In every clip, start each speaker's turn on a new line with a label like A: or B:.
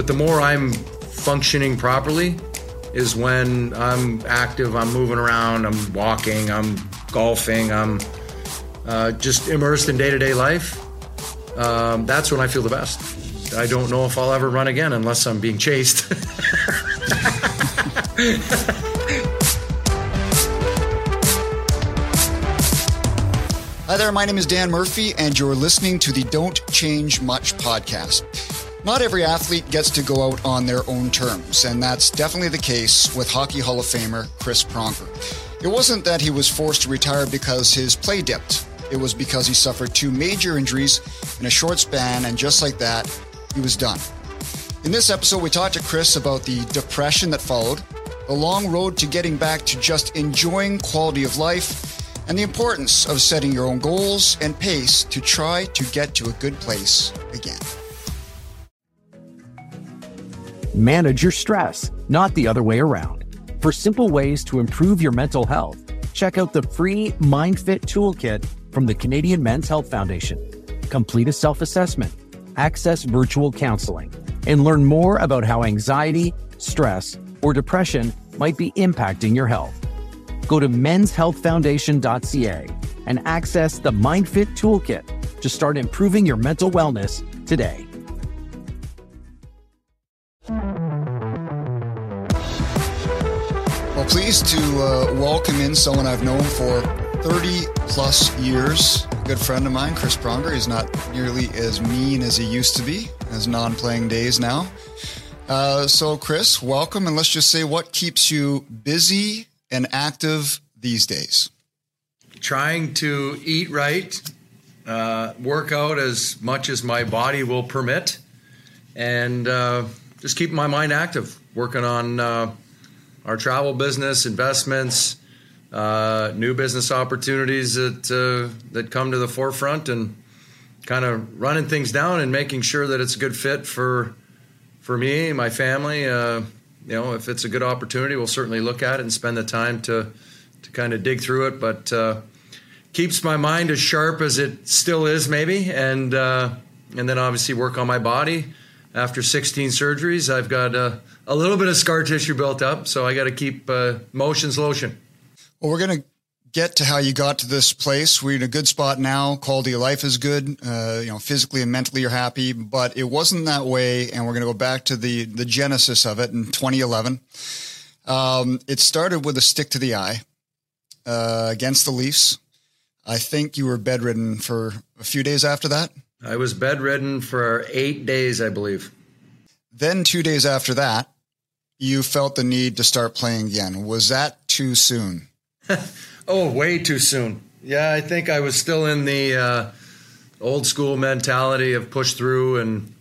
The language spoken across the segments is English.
A: But the more I'm functioning properly is when I'm active, I'm moving around, I'm walking, I'm golfing, I'm uh, just immersed in day to day life. Um, that's when I feel the best. I don't know if I'll ever run again unless I'm being chased.
B: Hi there, my name is Dan Murphy, and you're listening to the Don't Change Much podcast. Not every athlete gets to go out on their own terms, and that's definitely the case with Hockey Hall of Famer Chris Pronger. It wasn't that he was forced to retire because his play dipped. It was because he suffered two major injuries in a short span, and just like that, he was done. In this episode, we talked to Chris about the depression that followed, the long road to getting back to just enjoying quality of life, and the importance of setting your own goals and pace to try to get to a good place again.
C: Manage your stress, not the other way around. For simple ways to improve your mental health, check out the free MindFit Toolkit from the Canadian Men's Health Foundation. Complete a self assessment, access virtual counseling, and learn more about how anxiety, stress, or depression might be impacting your health go to menshealthfoundation.ca and access the MindFit Toolkit to start improving your mental wellness today.
B: Pleased to uh, welcome in someone I've known for 30 plus years. A good friend of mine, Chris Pronger. He's not nearly as mean as he used to be, as non playing days now. Uh, so, Chris, welcome, and let's just say what keeps you busy and active these days?
A: Trying to eat right, uh, work out as much as my body will permit, and uh, just keeping my mind active, working on uh, our travel business, investments, uh, new business opportunities that uh, that come to the forefront, and kind of running things down and making sure that it's a good fit for for me, my family uh, you know, if it's a good opportunity, we'll certainly look at it and spend the time to to kind of dig through it. But uh, keeps my mind as sharp as it still is, maybe, and uh, and then obviously work on my body. After 16 surgeries, I've got uh, a little bit of scar tissue built up, so I got to keep uh, motions lotion.
B: Well, we're going to get to how you got to this place. We're in a good spot now. Quality of life is good. Uh, you know, physically and mentally you're happy, but it wasn't that way. And we're going to go back to the, the genesis of it in 2011. Um, it started with a stick to the eye, uh, against the Leafs. I think you were bedridden for a few days after that.
A: I was bedridden for eight days, I believe.
B: Then two days after that, you felt the need to start playing again. Was that too soon?
A: Oh, way too soon. Yeah, I think I was still in the uh, old school mentality of push through and,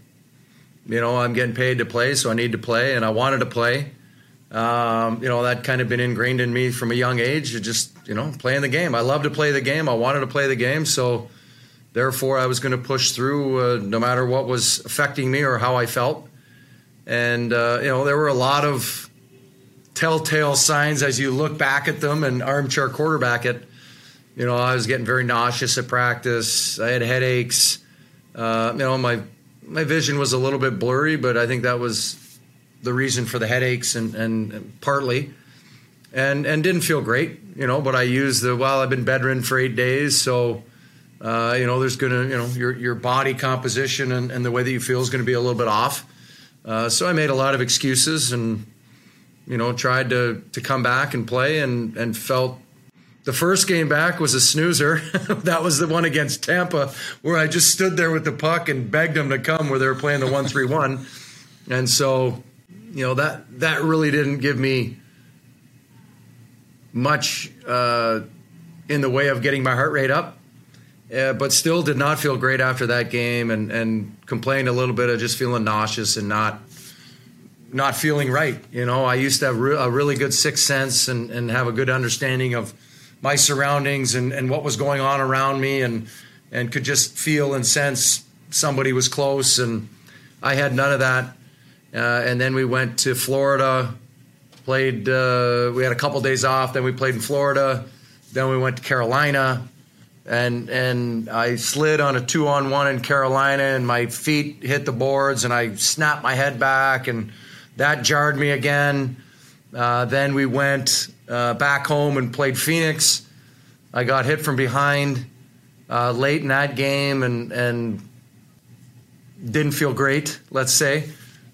A: you know, I'm getting paid to play, so I need to play, and I wanted to play. Um, you know, that kind of been ingrained in me from a young age, just, you know, playing the game. I love to play the game. I wanted to play the game, so therefore I was going to push through uh, no matter what was affecting me or how I felt. And, uh, you know, there were a lot of telltale signs as you look back at them and armchair quarterback it. You know, I was getting very nauseous at practice. I had headaches. Uh, you know, my my vision was a little bit blurry, but I think that was the reason for the headaches and, and, partly. And and didn't feel great, you know. But I used the well. I've been bedridden for eight days, so uh, you know, there's gonna you know your your body composition and, and the way that you feel is to be a little bit off. Uh, so I made a lot of excuses and you know, tried to to come back and play and and felt the first game back was a snoozer. that was the one against Tampa where I just stood there with the puck and begged them to come where they were playing the one three one. And so, you know, that that really didn't give me much uh, in the way of getting my heart rate up. Uh, but still did not feel great after that game and, and complained a little bit of just feeling nauseous and not not feeling right. You know, I used to have re- a really good sixth sense and, and have a good understanding of my surroundings and, and what was going on around me and and could just feel and sense somebody was close and I had none of that. Uh, and then we went to Florida, played. Uh, we had a couple days off. Then we played in Florida. Then we went to Carolina, and and I slid on a two on one in Carolina, and my feet hit the boards, and I snapped my head back, and that jarred me again. Uh, then we went uh, back home and played Phoenix. I got hit from behind uh, late in that game, and and didn't feel great. Let's say,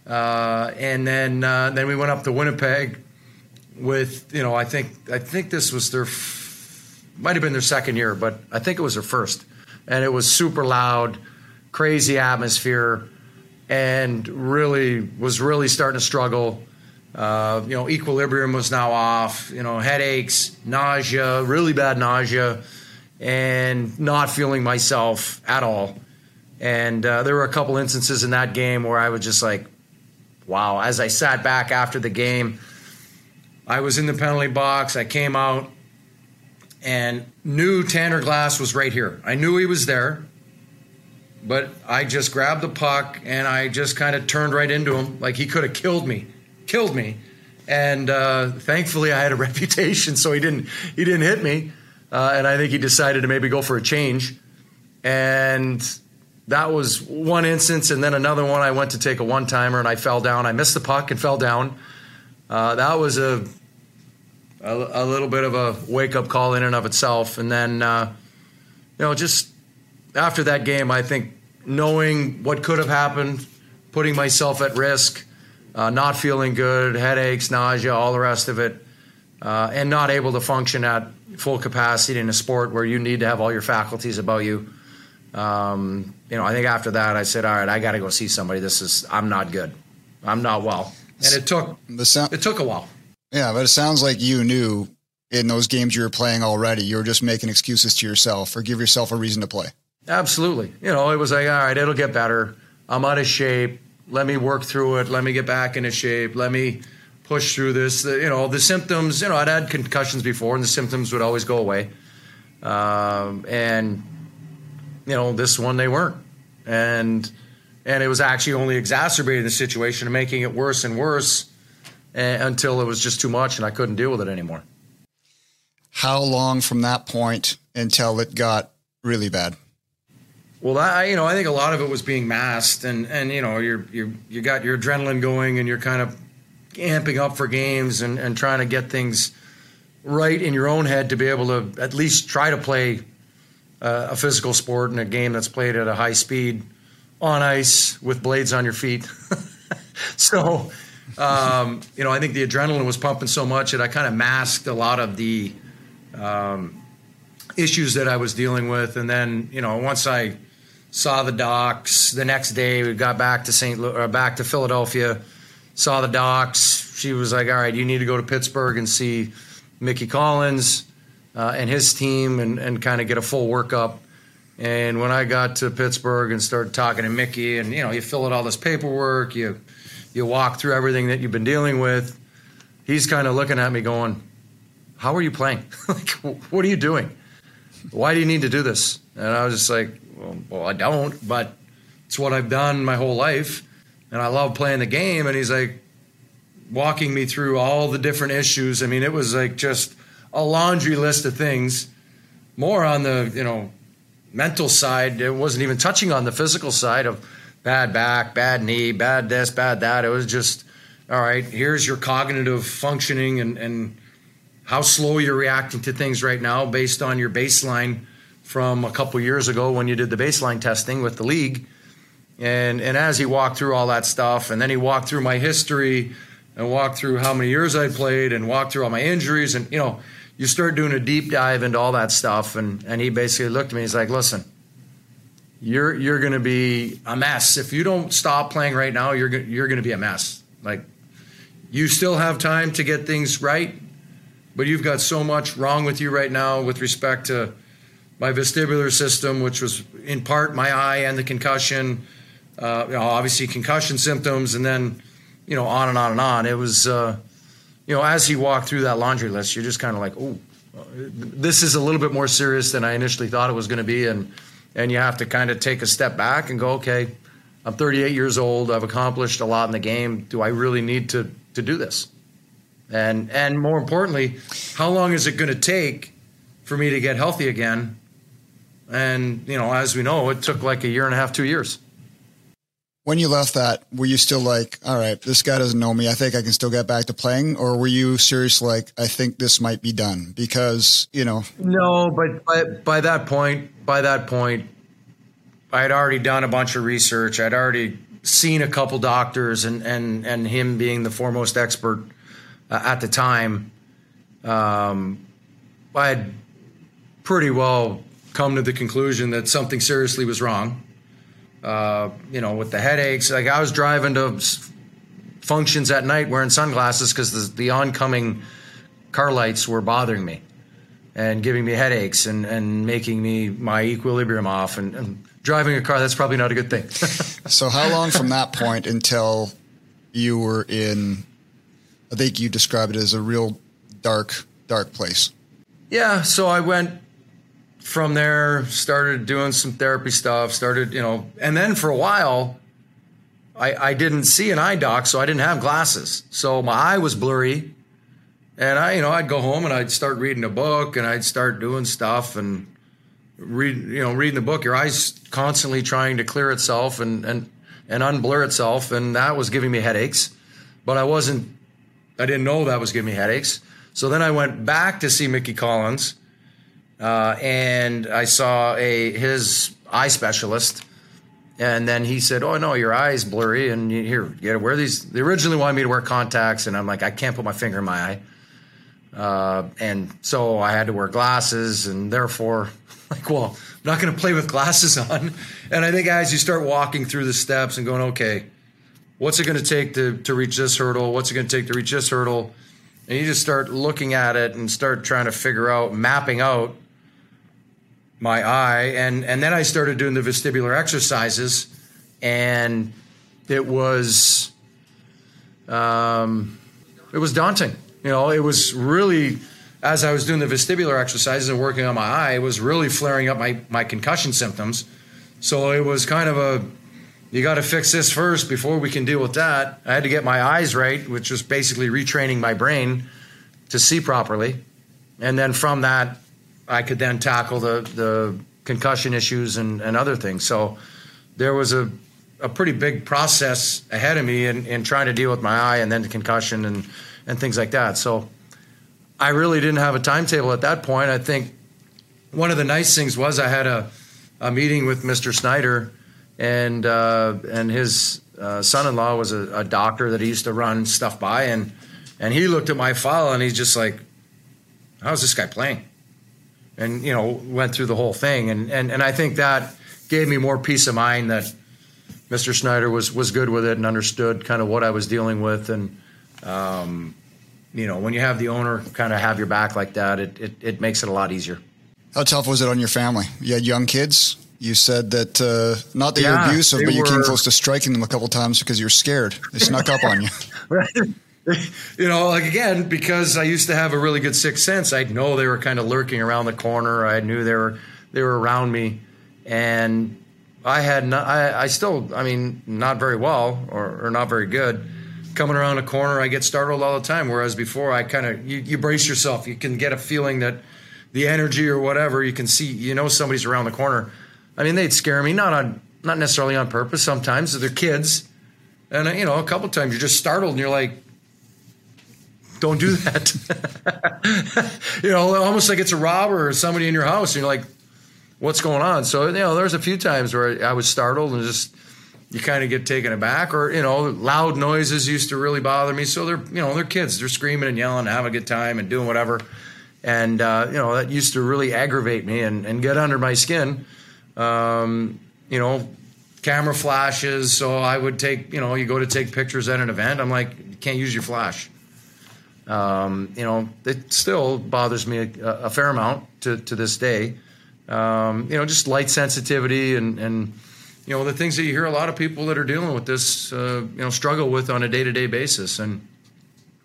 A: uh, and then uh, then we went up to Winnipeg with you know I think I think this was their might have been their second year, but I think it was their first. And it was super loud, crazy atmosphere, and really was really starting to struggle. Uh, you know, equilibrium was now off. You know, headaches, nausea, really bad nausea, and not feeling myself at all. And uh, there were a couple instances in that game where I was just like, wow. As I sat back after the game, I was in the penalty box. I came out and knew Tanner Glass was right here. I knew he was there, but I just grabbed the puck and I just kind of turned right into him. Like he could have killed me, killed me. And uh, thankfully, I had a reputation, so he didn't he didn't hit me. Uh, and I think he decided to maybe go for a change. And that was one instance, and then another one. I went to take a one timer and I fell down. I missed the puck and fell down. Uh, that was a a, a little bit of a wake up call in and of itself. And then, uh, you know, just after that game, I think knowing what could have happened, putting myself at risk, uh, not feeling good, headaches, nausea, all the rest of it, uh, and not able to function at full capacity in a sport where you need to have all your faculties about you. Um, you know, I think after that, I said, "All right, I got to go see somebody. This is I'm not good. I'm not well." And it took the sound, it took a while.
B: Yeah, but it sounds like you knew in those games you were playing already, you were just making excuses to yourself or give yourself a reason to play.
A: Absolutely. You know, it was like, all right, it'll get better. I'm out of shape. Let me work through it. Let me get back into shape. Let me push through this. You know, the symptoms, you know, I'd had concussions before and the symptoms would always go away. Um, and, you know, this one they weren't. And, and it was actually only exacerbating the situation and making it worse and worse until it was just too much and I couldn't deal with it anymore.
B: How long from that point until it got really bad?
A: Well, I, you know, I think a lot of it was being masked, and and you know, you're you you got your adrenaline going, and you're kind of amping up for games and and trying to get things right in your own head to be able to at least try to play uh, a physical sport in a game that's played at a high speed on ice with blades on your feet. so um, you know, I think the adrenaline was pumping so much that I kind of masked a lot of the um, issues that I was dealing with. And then, you know, once I saw the docs, the next day we got back to St. Louis, or back to Philadelphia, saw the docs. She was like, "All right, you need to go to Pittsburgh and see Micky Collins uh, and his team, and, and kind of get a full workup." And when I got to Pittsburgh and started talking to Micky, and you know, you fill out all this paperwork, you you walk through everything that you've been dealing with. He's kind of looking at me going, How are you playing? like, what are you doing? Why do you need to do this? And I was just like, well, well, I don't, but it's what I've done my whole life. And I love playing the game. And he's like, walking me through all the different issues. I mean, it was like just a laundry list of things, more on the, you know, mental side. It wasn't even touching on the physical side of bad back, bad knee, bad this, bad that. It was just, all right, here's your cognitive functioning and, and how slow you're reacting to things right now based on your baseline from a couple years ago when you did the baseline testing with the league. And, and as he walked through all that stuff, and then he walked through my history and walked through how many years I played and walked through all my injuries. And, you know, you start doing a deep dive into all that stuff. And, and he basically looked at me, and he's like, listen, you're you're going to be a mess if you don't stop playing right now. You're you're going to be a mess. Like you still have time to get things right, but you've got so much wrong with you right now with respect to my vestibular system, which was in part my eye and the concussion. Uh, you know, obviously concussion symptoms, and then you know on and on and on. It was uh, you know as he walked through that laundry list, you're just kind of like, oh, this is a little bit more serious than I initially thought it was going to be, and and you have to kind of take a step back and go, okay, I'm 38 years old. I've accomplished a lot in the game. Do I really need to to do this? And and more importantly, how long is it going to take for me to get healthy again? And, you know, as we know, it took like a year and a half, two years.
B: When you left that, were you still like, all right, this guy doesn't know me. I think I can still get back to playing? Or were you serious like, I think this might be done? Because, you know.
A: No, but by, by that point, by that point, I had already done a bunch of research. I'd already seen a couple doctors and, and, and him being the foremost expert uh, at the time. Um, I had pretty well come to the conclusion that something seriously was wrong. Uh, you know, with the headaches, like I was driving to functions at night wearing sunglasses because the, the, oncoming car lights were bothering me and giving me headaches and, and making me my equilibrium off and, and driving a car that's probably not a good thing.
B: So how long from that point until you were in i think you describe it as a real dark dark place?
A: Yeah so i went from there, started doing some therapy stuff, started, you know, and then for a while, I, I didn't see an eye doc, so I didn't have glasses. So my eye was blurry. And I, you know, I'd go home and I'd start reading a book and I'd start doing stuff and read, you know, reading the book. Your eye's constantly trying to clear itself and, and, and unblur itself. And that was giving me headaches. But I wasn't, I didn't know that was giving me headaches. So then I went back to see Micky Collins uh, and I saw a his eye specialist, and then he said, "Oh no, your eye's blurry, and you, here, you gotta wear these." They originally wanted me to wear contacts, and I'm like, I can't put my finger in my eye, uh, and so I had to wear glasses, and therefore, like, well, I'm not to play with glasses on. And I think as you start walking through the steps and going, okay, what's it going to take to to reach this hurdle? What's it going to take to reach this hurdle? And you just start looking at it and start trying to figure out, mapping out my eye and and then I started doing the vestibular exercises and it was um, it was daunting. You know it was really as I was doing the vestibular exercises and working on my eye it was really flaring up my my concussion symptoms. So it was kind of a you got to fix this first before we can deal with that. I had to get my eyes right which was basically retraining my brain to see properly. And then from that I could then tackle the the concussion issues and, and other things. So there was a a pretty big process ahead of me in, in trying to deal with my eye and then the concussion and and things like that. So I really didn't have a timetable at that point. I think one of the nice things was I had a a meeting with Mr. Snider and uh, and his uh, son-in-law was a, a doctor that he used to run stuff by and and he looked at my file and he's just like how's this guy playing and you know went through the whole thing and and and I think that gave me more peace of mind that Mr. Snider was was good with it and understood kind of what I was dealing with and um, you know when you have the owner kind of have your back like that it, it it makes it a lot easier.
B: How tough was it on your family? You had young kids. You said that uh, not that yeah, you're abusive, but you were, came close to striking them a couple times because you're scared. They snuck up on you.
A: you know, like again, because I used to have a really good sixth sense, I'd know they were kind of lurking around the corner. I knew they were they were around me, and I had not. I, I still, I mean, not very well or, or not very good. Coming around a corner, I get startled all the time. Whereas before, I kind of you, you brace yourself. You can get a feeling that the energy or whatever you can see. You know, somebody's around the corner. I mean, they'd scare me, not on not necessarily on purpose. Sometimes they're kids, and you know, a couple times you're just startled and you're like don't do that. you know, almost like it's a robber or somebody in your house. And you're like, what's going on? So, you know, there's a few times where I was startled and just, you kind of get taken aback or, you know, loud noises used to really bother me. So they're, you know, they're kids. They're screaming and yelling, and having a good time and doing whatever. And, uh, you know, that used to really aggravate me and, and get under my skin. Um, you know, camera flashes. So I would take, you know, you go to take pictures at an event. I'm like, you can't use your flash. Um, you know, it still bothers me a, a fair amount to, to this day. Um, you know, just light sensitivity and, and, you know, the things that you hear a lot of people that are dealing with this, uh, you know, struggle with on a day to day basis. And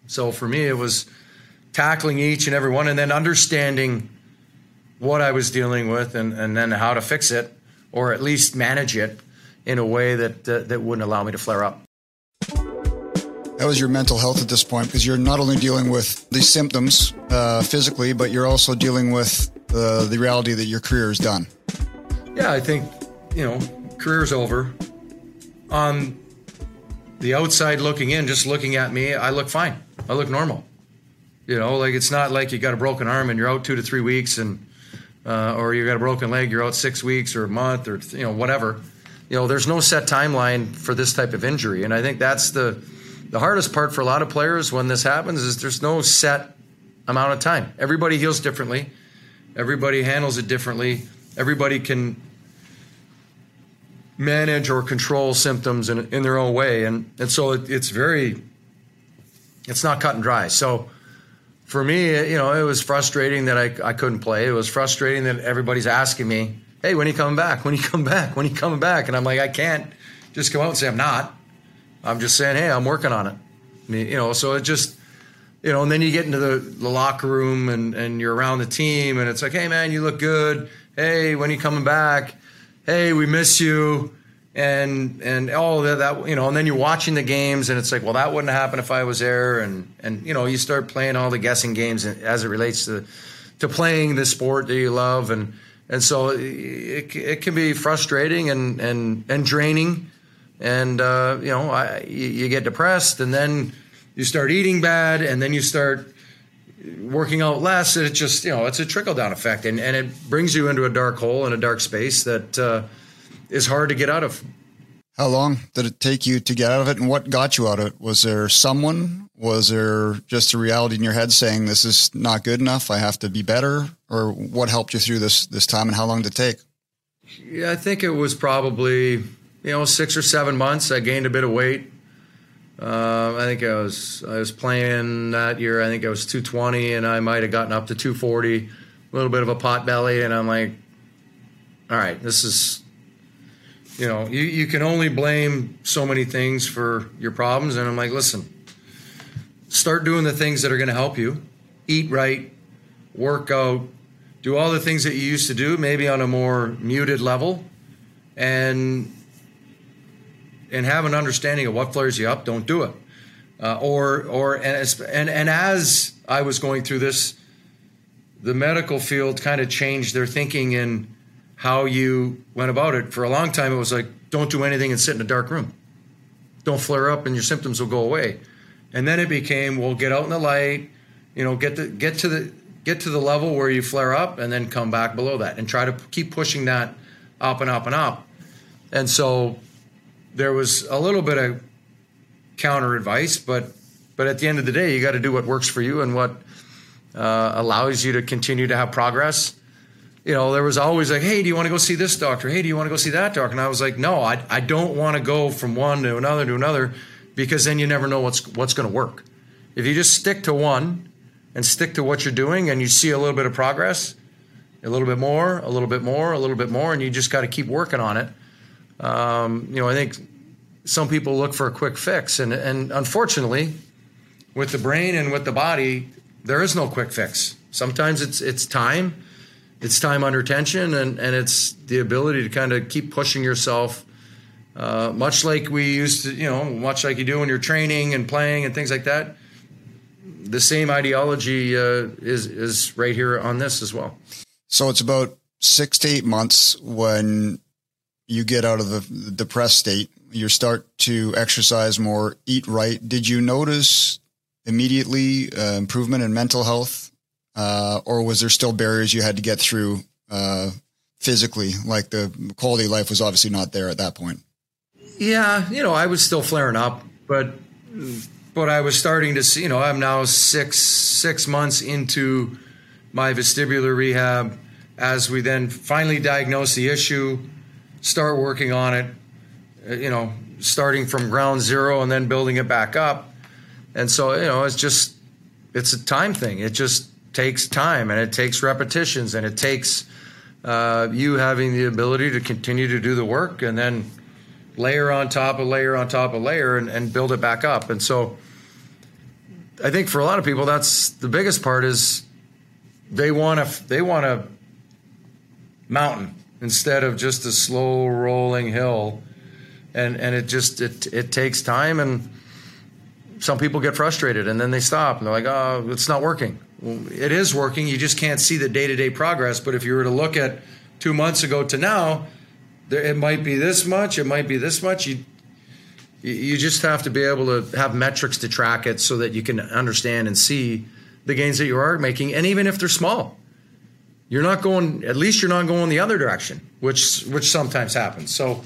A: so for me, it was tackling each and every one and then understanding what I was dealing with and, and then how to fix it or at least manage it in a way that, uh, that wouldn't allow me to flare up
B: that was your mental health at this point because you're not only dealing with the symptoms uh, physically, but you're also dealing with uh, the reality that your career is done.
A: yeah, I think you know, career's over. On the outside looking in, just looking at me, I look fine. I look normal. You know, like it's not like you got a broken arm and you're out two to three weeks, and uh, or you got a broken leg, you're out six weeks or a month or you know whatever. You know, there's no set timeline for this type of injury, and I think that's the the hardest part for a lot of players when this happens is there's no set amount of time. Everybody heals differently. Everybody handles it differently. Everybody can manage or control symptoms in, in their own way. And, and so it, it's very, it's not cut and dry. So for me, you know, it was frustrating that I, I couldn't play. It was frustrating that everybody's asking me, hey, when are you coming back? When are you coming back? When are you coming back? And I'm like, I can't just come out and say I'm not. I'm just saying, hey, I'm working on it. You know, so it just, you know, and then you get into the, the locker room and, and you're around the team and it's like, hey, man, you look good. Hey, when you coming back? hey, we miss you, and and all that, that you know, and then you're watching the games, and it's like, well, that wouldn't happen if I was there, and and you know, you start playing all the guessing games as it relates to to playing the sport that you love, and and so it, it can be frustrating and and and draining, and uh, you know, I, you get depressed, and then you start eating bad, and then you start working out less, it just you know it's a trickle down effect, and and it brings you into a dark hole and a dark space that uh, is hard to get out of.
B: How long did it take you to get out of it, and what got you out of it? Was there someone? Was there just a reality in your head saying this is not good enough? I have to be better, or what helped you through this this time, and how long did it take?
A: Yeah, I think it was probably you know six or seven months. I gained a bit of weight. Uh, I think I was I was playing that year. I think I was 220, and I might have gotten up to 240, a little bit of a pot belly, and I'm like, all right, this is, you know, you you can only blame so many things for your problems, and I'm like, listen, start doing the things that are going to help you, eat right, work out, do all the things that you used to do, maybe on a more muted level, and and have an understanding of what flares you up, don't do it. Uh, or or and, as, and and as I was going through this, the medical field kind of changed their thinking in how you went about it. For a long time, it was like, don't do anything and sit in a dark room. Don't flare up, and your symptoms will go away. And then it became, well, get out in the light, you know, get the get to the get to the level where you flare up, and then come back below that, and try to keep pushing that up and up and up. And so there was a little bit of counter advice, but but at the end of the day, you got to do what works for you and what uh, allows you to continue to have progress. You know, there was always like, hey, do you want to go see this doctor? Hey, do you want to go see that doctor? And I was like, no, I, I don't want to go from one to another to another because then you never know what's what's going to work. If you just stick to one and stick to what you're doing and you see a little bit of progress, a little bit more, a little bit more, a little bit more, and you just got to keep working on it um, you know, I think some people look for a quick fix, and and unfortunately, with the brain and with the body, there is no quick fix. Sometimes it's it's time, it's time under tension, and and it's the ability to kind of keep pushing yourself. Uh, much like we used to, you know, much like you do when you're training and playing and things like that. The same ideology uh, is is right here on this as well.
B: So it's about six to eight months when you get out of the depressed state, you start to exercise more, eat right. Did you notice immediately uh, improvement in mental health, uh, or was there still barriers you had to get through uh, physically? Like the quality of life was obviously not there at that point.
A: Yeah, you know, I was still flaring up, but but I was starting to see. You know, I'm now six six months into my vestibular rehab. As we then finally diagnose the issue start working on it, uh, you know, starting from ground zero and then building it back up. And so, you know, it's just, it's a time thing. It just takes time and it takes repetitions and it takes uh, you having the ability to continue to do the work and then layer on top of layer on top of layer and, and build it back up. And so I think for a lot of people, that's the biggest part is they want to, they want a mountain instead of just a slow rolling hill. And and it just it it takes time and some people get frustrated and then they stop and they're like, oh, it's not working. Well, it is working. You just can't see the day to day progress. But if you were to look at two months ago to now, there, it might be this much, it might be this much. You you just have to be able to have metrics to track it so that you can understand and see the gains that you are making, and even if they're small, you're not going. At least you're not going the other direction, which which sometimes happens. So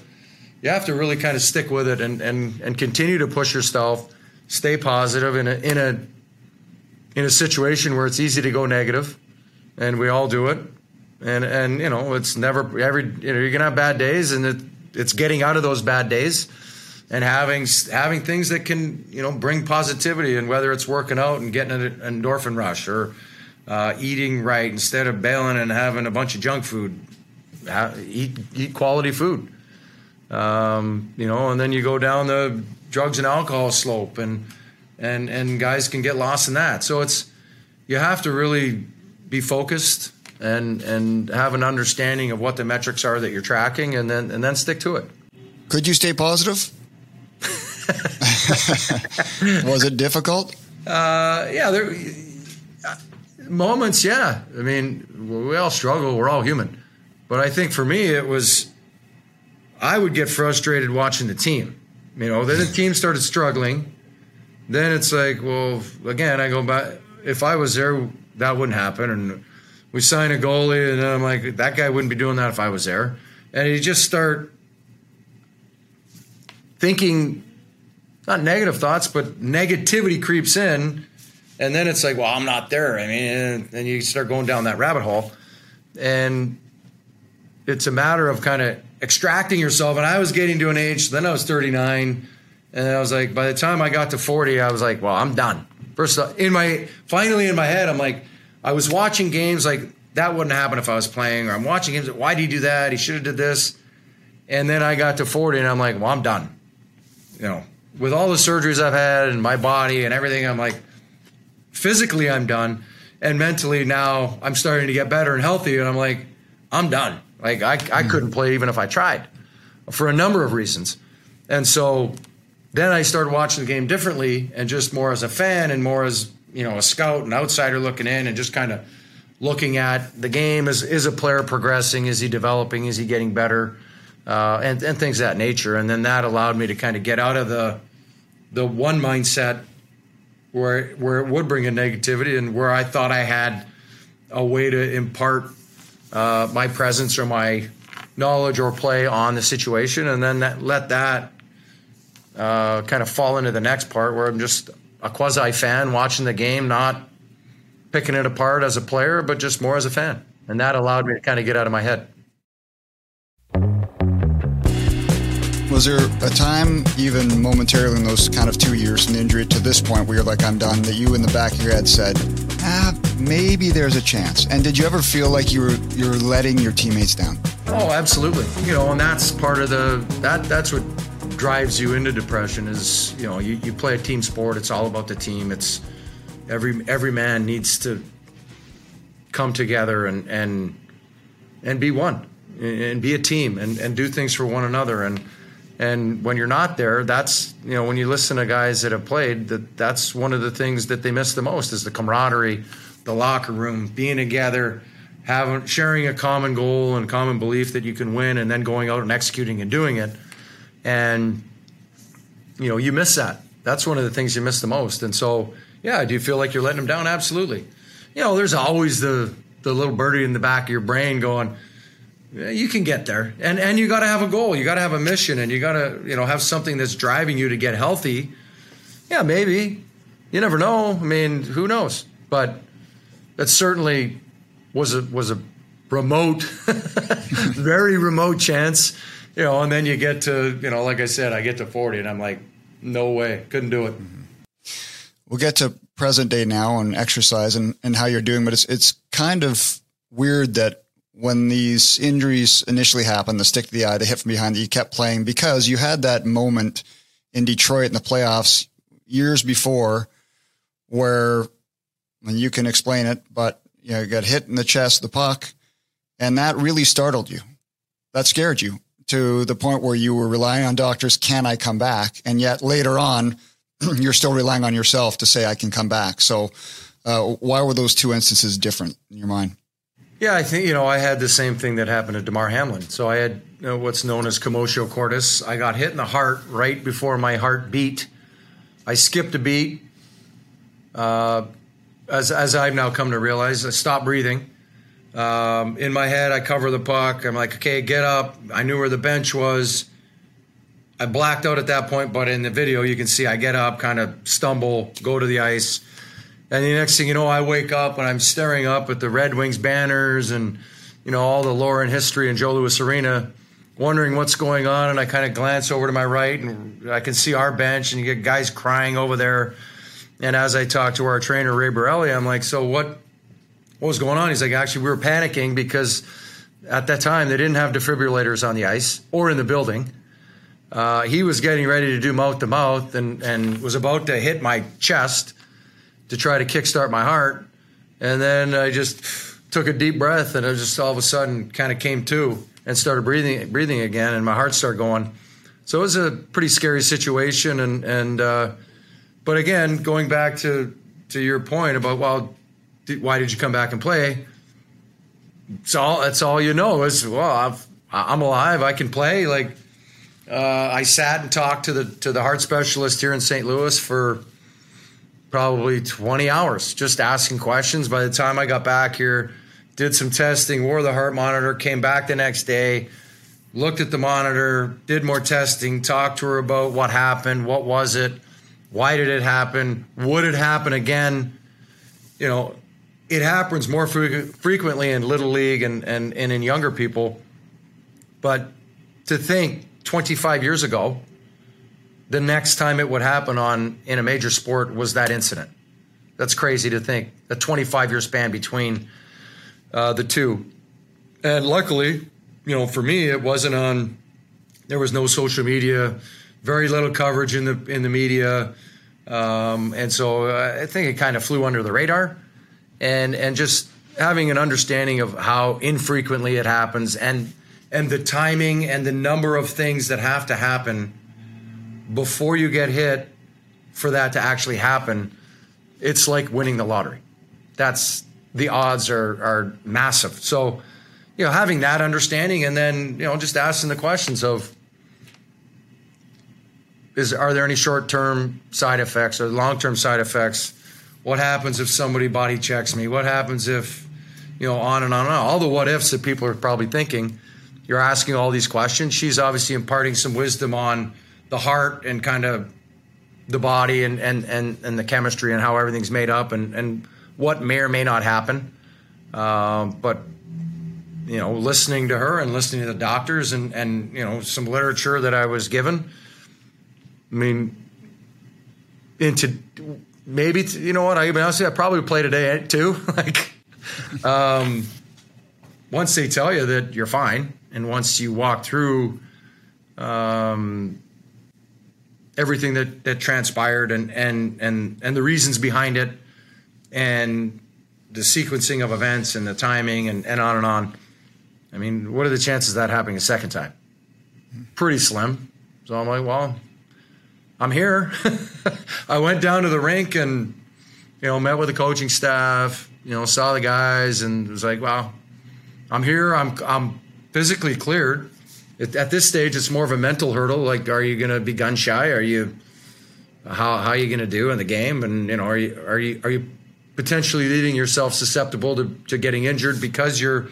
A: you have to really kind of stick with it and and and continue to push yourself, stay positive in a in a in a situation where it's easy to go negative, and we all do it. And and you know it's never every you know you're gonna have bad days, and it, it's getting out of those bad days and having having things that can you know bring positivity and whether it's working out and getting an endorphin rush or uh, eating right instead of bailing and having a bunch of junk food. Eat eat quality food. Um, you know and then you go down the drugs and alcohol slope and and and guys can get lost in that. So it's you have to really be focused and and have an understanding of what the metrics are that you're tracking and then and then stick to it.
B: Could you stay positive? Was it difficult?
A: Uh, yeah, there moments. Yeah, I mean, we all struggle. We're all human, but I think for me, it was. I would get frustrated watching the team. You know, then the team started struggling. Then it's like, well, again, I go back. If I was there, that wouldn't happen. And we sign a goalie, and then I'm like, that guy wouldn't be doing that if I was there. And you just start thinking not negative thoughts, but negativity creeps in, and then it's like, well, I'm not there. I mean, and you start going down that rabbit hole, and it's a matter of kind of extracting yourself. And I was getting to an age, then I was 39, and I was like, by the time I got to 40, I was like, well, I'm done. First, in my finally in my head, I'm like, I was watching games like that wouldn't happen if I was playing, or I'm watching games. Why did he do that? He should have did this. And then I got to 40, and I'm like, well, I'm done. You know, with all the surgeries I've had and my body and everything, I'm like, physically, I'm done. And mentally, now I'm starting to get better and healthy. And I'm like, I'm done. Like, I, I mm-hmm. couldn't play even if I tried for a number of reasons. And so then I started watching the game differently and just more as a fan and more as, you know, a scout and outsider looking in and just kind of looking at the game. Is, is a player progressing? Is he developing? Is he getting better? uh, and, and things of that nature. And then that allowed me to kind of get out of the the one mindset where where it would bring a negativity and where I thought I had a way to impart uh, my presence or my knowledge or play on the situation, and then that, let that uh, kind of fall into the next part where I'm just a quasi fan watching the game, not picking it apart as a player, but just more as a fan. And that allowed me to kind of get out of my head.
B: Was there a time, even momentarily in those kind of two years from injury to this point, where you're like, I'm done, that you in the back of your head said, ah, maybe there's a chance? And did you ever feel like you were you're letting your teammates down?
A: Oh, absolutely. You know, and that's part of the that that's what drives you into depression is you know you, you play a team sport. It's all about the team. It's every every man needs to come together and and and be one and be a team and, and do things for one another and and when you're not there, that's you know when you listen to guys that have played, that that's one of the things that they miss the most is the camaraderie, the locker room, being together, having sharing a common goal and common belief that you can win, and then going out and executing and doing it. And you know you miss that. That's one of the things you miss the most. And so, yeah, do you feel like you're letting them down? Absolutely. You know, there's always the the little birdie in the back of your brain going you can get there. And and you got to have a goal. You got to have a mission and you got to you know have something that's driving you to get healthy. Yeah maybe. You never know. I mean who knows? But that certainly was a was a remote very remote chance you know and then you get to you know like i said i get to 40 and i'm like no way. Couldn't do it. Mm-hmm.
B: we'll get to present day now and exercise and, and how you're doing but it's it's kind of weird that when these injuries initially happened, the stick to the eye, the hit from behind, that you kept playing because you had that moment in Detroit in the playoffs years before where, and you can explain it, but you know, you got hit in the chest, the puck, and that really startled you. That scared you to the point where you were relying on doctors. Can I come back? And yet later on, you're still relying on yourself to say I can come back. So, uh, why were those two instances different in your mind?
A: Yeah, I think you know I had the same thing that happened to Damar Hamlin. So I had you know, what's known as commotio cordis. I got hit in the heart right before my heart beat. I skipped a beat. Uh, as as I've now come to realize, I stopped breathing. Um, in my head, I cover the puck. I'm like, okay, get up. I knew where the bench was. I blacked out at that point, but in the video, you can see I get up, kind of stumble, go to the ice. And the next thing you know, I wake up and I'm staring up at the Red Wings banners and, you know, all the lore and history in Joe Louis Arena, wondering what's going on. And I kind of glance over to my right and I can see our bench and you get guys crying over there. And as I talk to our trainer, Ray Barile, I'm like, so what, what was going on? He's like, actually, we were panicking because at that time they didn't have defibrillators on the ice or in the building. Uh, he was getting ready to do mouth to mouth and, and was about to hit my chest to try to kickstart my heart. And then I just took a deep breath and I just all of a sudden kind of came to and started breathing breathing again and my heart started going. So it was a pretty scary situation and and uh, but again going back to to your point about well why did you come back and play? It's all that's all you know is well I've, I'm alive I can play like uh, I sat and talked to the to the heart specialist here in St. Louis for probably 20 hours just asking questions. By the time I got back here, did some testing, wore the heart monitor, came back the next day, looked at the monitor, did more testing, talked to her about what happened, what was it, why did it happen, would it happen again? You know, it happens more fre- frequently in little league and, and, and in younger people. But to think 25 years ago, the next time it would happen on in a major sport was that incident. That's crazy to think. A 25 year span between uh, the two, and luckily, you know, for me, it wasn't on. There was no social media, very little coverage in the in the media, um, and so uh, I think it kind of flew under the radar, and and just having an understanding of how infrequently it happens and and the timing and the number of things that have to happen before you get hit for that to actually happen, it's like winning the lottery. That's the odds are are massive. So, you know, having that understanding and then, you know, just asking the questions of is are there any short-term side effects or long-term side effects? What happens if somebody body checks me? What happens if, you know, on and on and on. All the what ifs that people are probably thinking. You're asking all these questions. She's obviously imparting some wisdom on the heart and kind of the body and, and, and, and the chemistry and how everything's made up and, and what may or may not happen. Uh, but, you know, listening to her and listening to the doctors and, and, you know, some literature that I was given. I mean, into maybe, you know what, I even honestly, I probably play today too. like, um, once they tell you that you're fine and once you walk through, um, everything that, that transpired and, and, and, and the reasons behind it and the sequencing of events and the timing and, and on and on. I mean, what are the chances of that happening a second time? Pretty slim. So I'm like, well, I'm here. I went down to the rink and, you know, met with the coaching staff, you know, saw the guys and was like, well, I'm here. I'm, I'm physically cleared at this stage, it's more of a mental hurdle. Like, are you going to be gun shy? Are you how how are you going to do in the game? And you know, are you are you are you potentially leaving yourself susceptible to, to getting injured because you're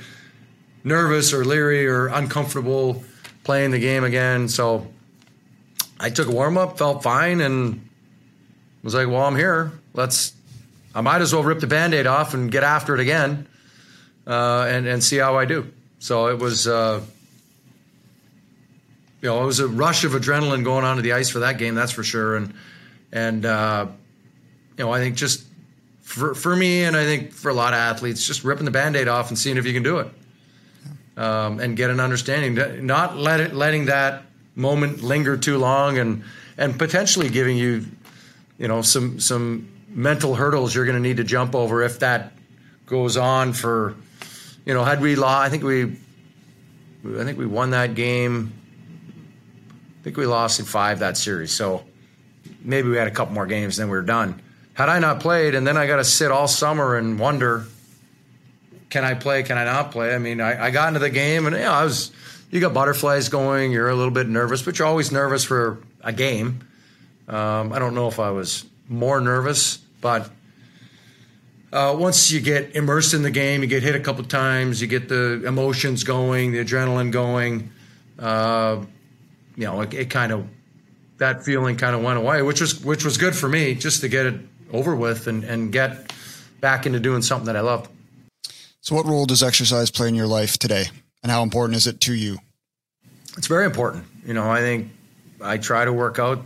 A: nervous or leery or uncomfortable playing the game again? So, I took a warm up, felt fine, and was like, well, I'm here. Let's. I might as well rip the band aid off and get after it again, uh, and and see how I do. So it was. Uh, you know, it was a rush of adrenaline going onto the ice for that game, that's for sure. And and uh, you know, I think just for for me, and I think for a lot of athletes, just ripping the band-aid off and seeing if you can do it, um, and get an understanding. Not let it letting that moment linger too long, and and potentially giving you, you know, some some mental hurdles you're going to need to jump over if that goes on for, you know, had we lost, I think we, I think we won that game I think we lost in five that series. So maybe we had a couple more games, then we were done. Had I not played, and then I got to sit all summer and wonder, can I play? Can I not play? I mean, I, I got into the game and you know, I was, you got butterflies going. You're a little bit nervous, but you're always nervous for a game. Um, I don't know if I was more nervous, but uh, once you get immersed in the game, you get hit a couple times, you get the emotions going, the adrenaline going. Uh, you know, it, it kind of that feeling kind of went away, which was which was good for me just to get it over with and, and get back into doing something that I love.
B: So, what role does exercise play in your life today, and how important is it to you?
A: It's very important. You know, I think I try to work out,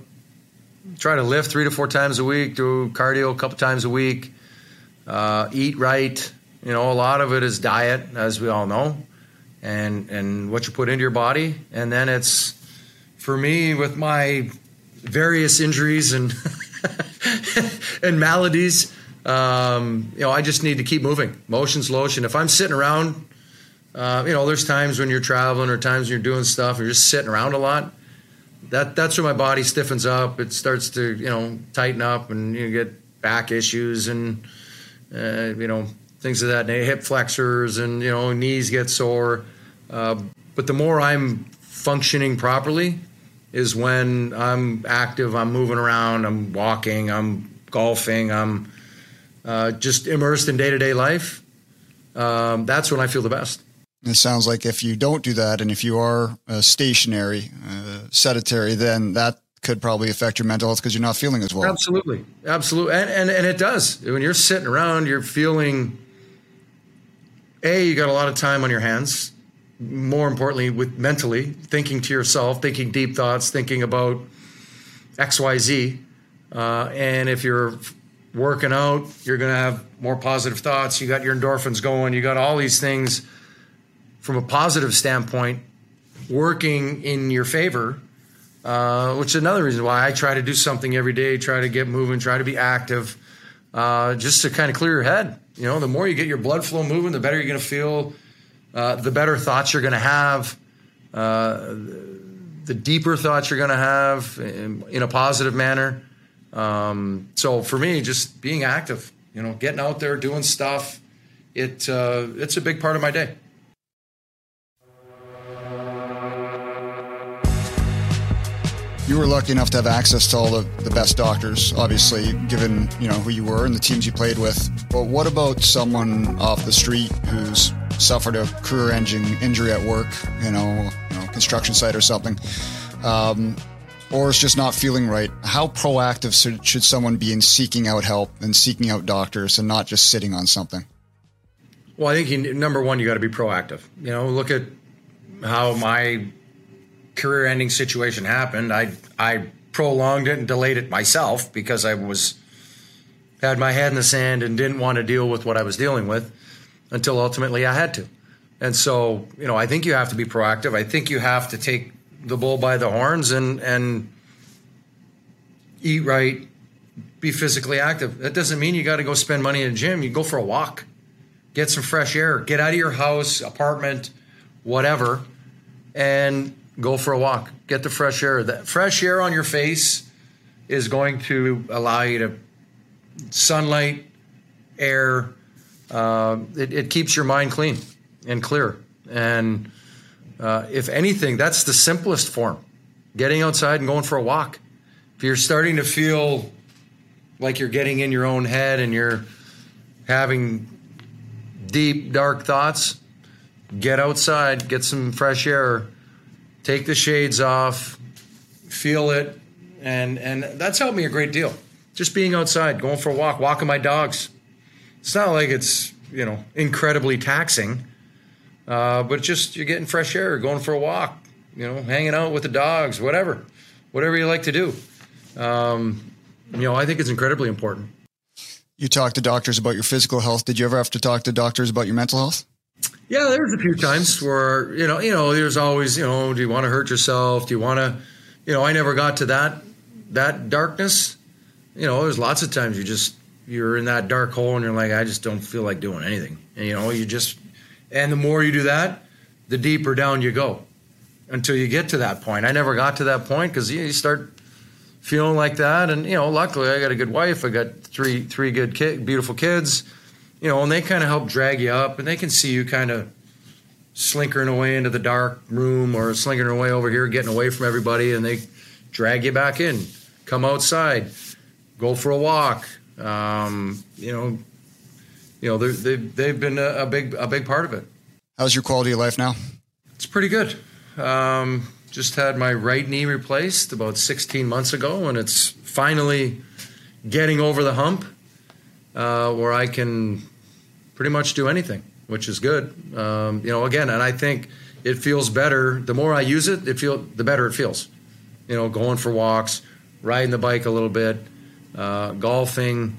A: try to lift three to four times a week, do cardio a couple times a week uh, eat right. You know, a lot of it is diet, as we all know, and and what you put into your body, and then it's for me with my various injuries and and maladies. Um, you know, I just need to keep moving. Motion's lotion. If I'm sitting around, uh, you know, there's times when you're traveling or times when you're doing stuff, you're just sitting around a lot. That that's when my body stiffens up. It starts to you know tighten up, and you get back issues and uh, you know, things of that, and hip flexors and, you know, knees get sore. Uh, but the more I'm functioning properly is when I'm active, I'm moving around, I'm walking, I'm golfing, I'm uh, just immersed in day to day life. Um, that's when I feel the best.
B: It sounds like if you don't do that and if you are uh, stationary, uh, sedentary, then that could probably affect your mental health because you're not feeling as well.
A: Absolutely, absolutely, and, and and it does. When you're sitting around, you're feeling. A, you got a lot of time on your hands. More importantly, with mentally thinking to yourself, thinking deep thoughts, thinking about X, Y, Z. Uh, and if you're working out, you're going to have more positive thoughts. You got your endorphins going. You got all these things from a positive standpoint working in your favor uh, which is another reason why I try to do something every day, try to get moving, try to be active, uh, just to kind of clear your head. You know, the more you get your blood flow moving, the better you're going to feel, uh, the better thoughts you're going to have, uh, the deeper thoughts you're going to have in, in, a positive manner. Um, so for me, just being active, you know, getting out there, doing stuff, it uh, it's a big part of my day.
B: you were lucky enough to have access to all the, the best doctors, obviously, given you know who you were and the teams you played with. But what about someone off the street who's suffered a career-ending injury at work, you know, you know construction site or something, um, or is just not feeling right? How proactive should, should someone be in seeking out help and seeking out doctors and not just sitting on something?
A: Well, I think you, number one, you got to be proactive. You know, look at how my career-ending situation happened, I I prolonged it and delayed it myself because I was had my head in the sand and didn't want to deal with what I was dealing with until ultimately I had to. And so, you know, I think you have to be proactive. I think you have to take the bull by the horns and and eat right, be physically active. That doesn't mean you got to go spend money in a gym. You go for a walk, get some fresh air, get out of your house, apartment, whatever, and go for a walk, get the fresh air. That fresh air on your face is going to allow you to sunlight, air. Uh, it, it, keeps your mind clean and clear. And uh, if anything, that's the simplest form: getting outside and going for a walk. If you're starting to feel like you're getting in your own head and you're having deep, dark thoughts, get outside, get some fresh air take the shades off, feel it, and and that's helped me a great deal. Just being outside, going for a walk, walking my dogs. It's not like it's you know incredibly taxing, uh, but just you're getting fresh air, going for a walk, you know, hanging out with the dogs, whatever, whatever you like to do. Um, you know, I think it's incredibly important.
B: You talk to doctors about your physical health. Did you ever have to talk to doctors about your mental health?
A: Yeah, there's a few times where you know, you know, there's always, you know, do you want to hurt yourself? Do you want to, you know, I never got to that that darkness. You know, there's lots of times you just you're in that dark hole and you're like, I just don't feel like doing anything. And you know, you just, and the more you do that, the deeper down you go until you get to that point. I never got to that point because you start feeling like that, and you know, luckily I got a good wife. I got three three good kid, beautiful kids you know, and they kind of help drag you up, and they can see you kind of slinkering away into the dark room or slinkering away over here, getting away from everybody, and they drag you back in. Come outside, go for a walk. Um, you know, you know, they've they've been a, a, big a big part of it.
B: How's your quality of life now?
A: It's pretty good. Um, just had my right knee replaced about 16 months ago, and it's finally getting over the hump uh, where I can pretty much do anything, which is good. Um, you know, again, and I think it feels better. The more I use it, it feel the better it feels. You know, going for walks, riding the bike a little bit, uh, golfing.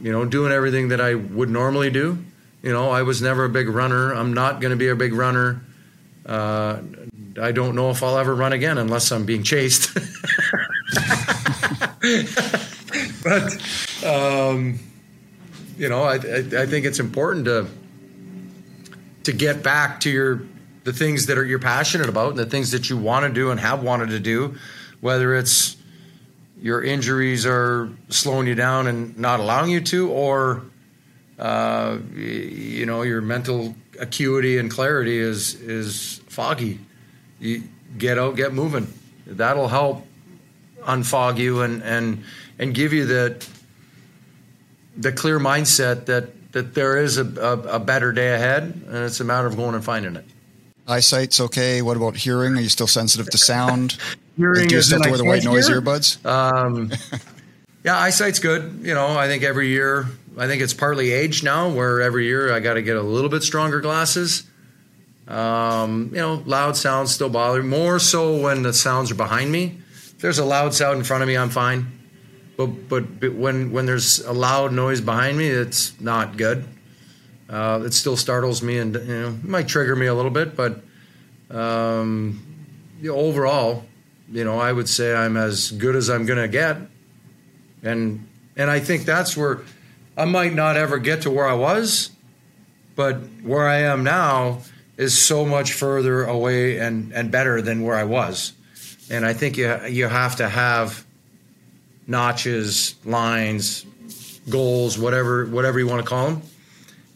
A: You know, doing everything that I would normally do. You know, I was never a big runner. I'm not going to be a big runner. Uh, I don't know if I'll ever run again unless I'm being chased. but um, you know, I, I, I think it's important to to get back to your the things that are you're passionate about and the things that you want to do and have wanted to do, whether it's your injuries are slowing you down and not allowing you to, or uh, you know your mental acuity and clarity is is foggy. You get out, get moving. That'll help unfog you and and and give you that the clear mindset that that there is a, a, a, better day ahead, and it's a matter of going and finding it.
B: Eyesight's okay. What about hearing? Are you still sensitive to sound?
A: hearing
B: do you
A: still
B: have to wear the white noise
A: hear?
B: earbuds?
A: Um, yeah, eyesight's good. You know, I think every year, I think it's partly age now, where every year I got to get a little bit stronger glasses. Um, you know, loud sounds still bother me more so when the sounds are behind me. If there's a loud sound in front of me, I'm fine. But, but, but when when there's a loud noise behind me, it's not good. Uh, it still startles me and you know might trigger me a little bit, but um, you know, overall, you know, I would say I'm as good as I'm going to get, and and I think that's where I might not ever get to where I was, but where I am now is so much further away and and better than where I was, and I think you you have to have notches, lines, goals, whatever whatever you want to call them.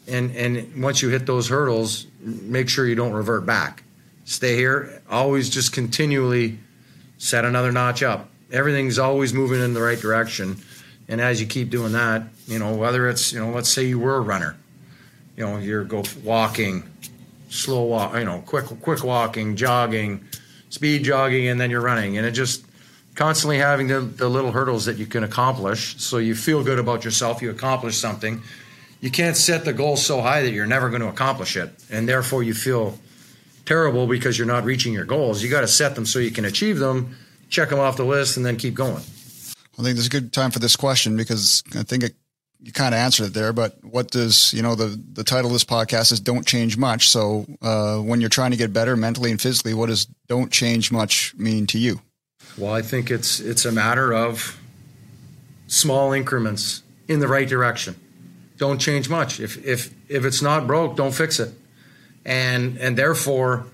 A: And and once you hit those hurdles, make sure you don't revert back. Stay here. Always just continually set another notch up. Everything's always moving in the right direction. And as you keep doing that, you know, whether it's, you know, let's say you were a runner, you know, you're go walking, slow walk, you know, quick quick walking, jogging, speed jogging, and then you're running. And it just constantly having the, the little hurdles that you can accomplish so you feel good about yourself you accomplish something you can't set the goal so high that you're never going to accomplish it and therefore you feel terrible because you're not reaching your goals. You got to set them so you can achieve them check them off the list and then keep going.
B: I think there's a good time for this question because i think it, you kind of answered it there but what does you know the the title of this podcast is don't change much. So uh, when you're trying to get better mentally and physically what does don't change much mean to you?
A: Well, I think it's it's a matter of small increments in the right direction. Don't change much. If if if it's not broke, don't fix it. And and therefore,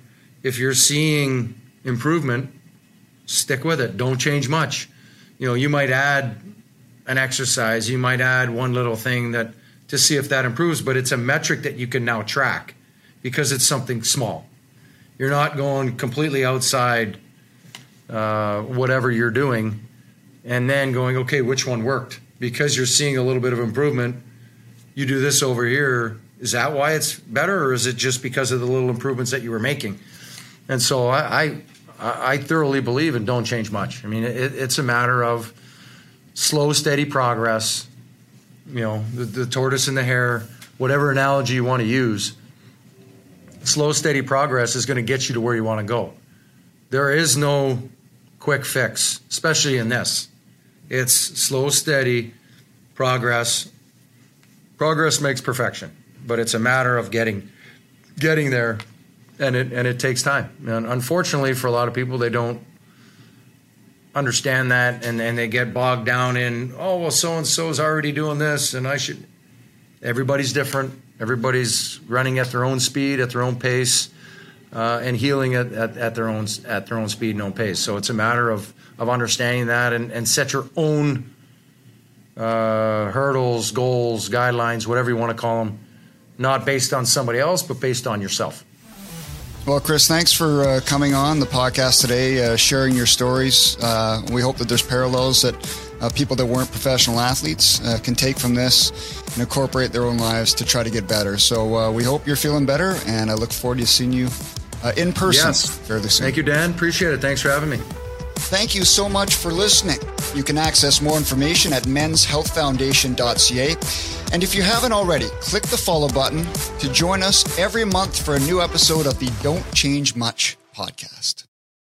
A: if you're seeing improvement, stick with it. Don't change much. You know, you might add an exercise, you might add one little thing that to see if that improves, but it's a metric that you can now track because it's something small. You're not going completely outside uh, whatever you're doing, and then going, okay, which one worked? Because you're seeing a little bit of improvement, you do this over here. Is that why it's better, or is it just because of the little improvements that you were making? And so I, I, I thoroughly believe in don't change much. I mean, it, it's a matter of slow, steady progress. You know, the, the tortoise and the hare, whatever analogy you want to use. Slow, steady progress is going to get you to where you want to go. There is no quick fix, especially in this. It's slow, steady progress. Progress makes perfection, but it's a matter of getting getting there, and it and it takes time. And unfortunately, for a lot of people, they don't understand that, and and they get bogged down in oh well, so and so is already doing this, and I should. Everybody's different. Everybody's running at their own speed, at their own pace uh, and healing at, at, at, their own at their own speed and own pace. So it's a matter of of understanding that and, and set your own uh, hurdles, goals, guidelines, whatever you want to call them, not based on somebody else, but based on yourself.
B: Well, Chris, thanks for uh, coming on the podcast today, uh, sharing your stories. Uh, we hope that there's parallels that uh, people that weren't professional athletes uh, can take from this and incorporate their own lives to try to get better. So uh, we hope you're feeling better, and I look forward to seeing you in person
A: yes.
B: fairly soon.
A: Thank you, Dan. Appreciate it. Thanks for having me.
B: Thank you so much for listening. You can access more information at menshealthfoundation.ca. And if you haven't already, click the follow button to join us every month for a new episode of the Don't Change Much podcast.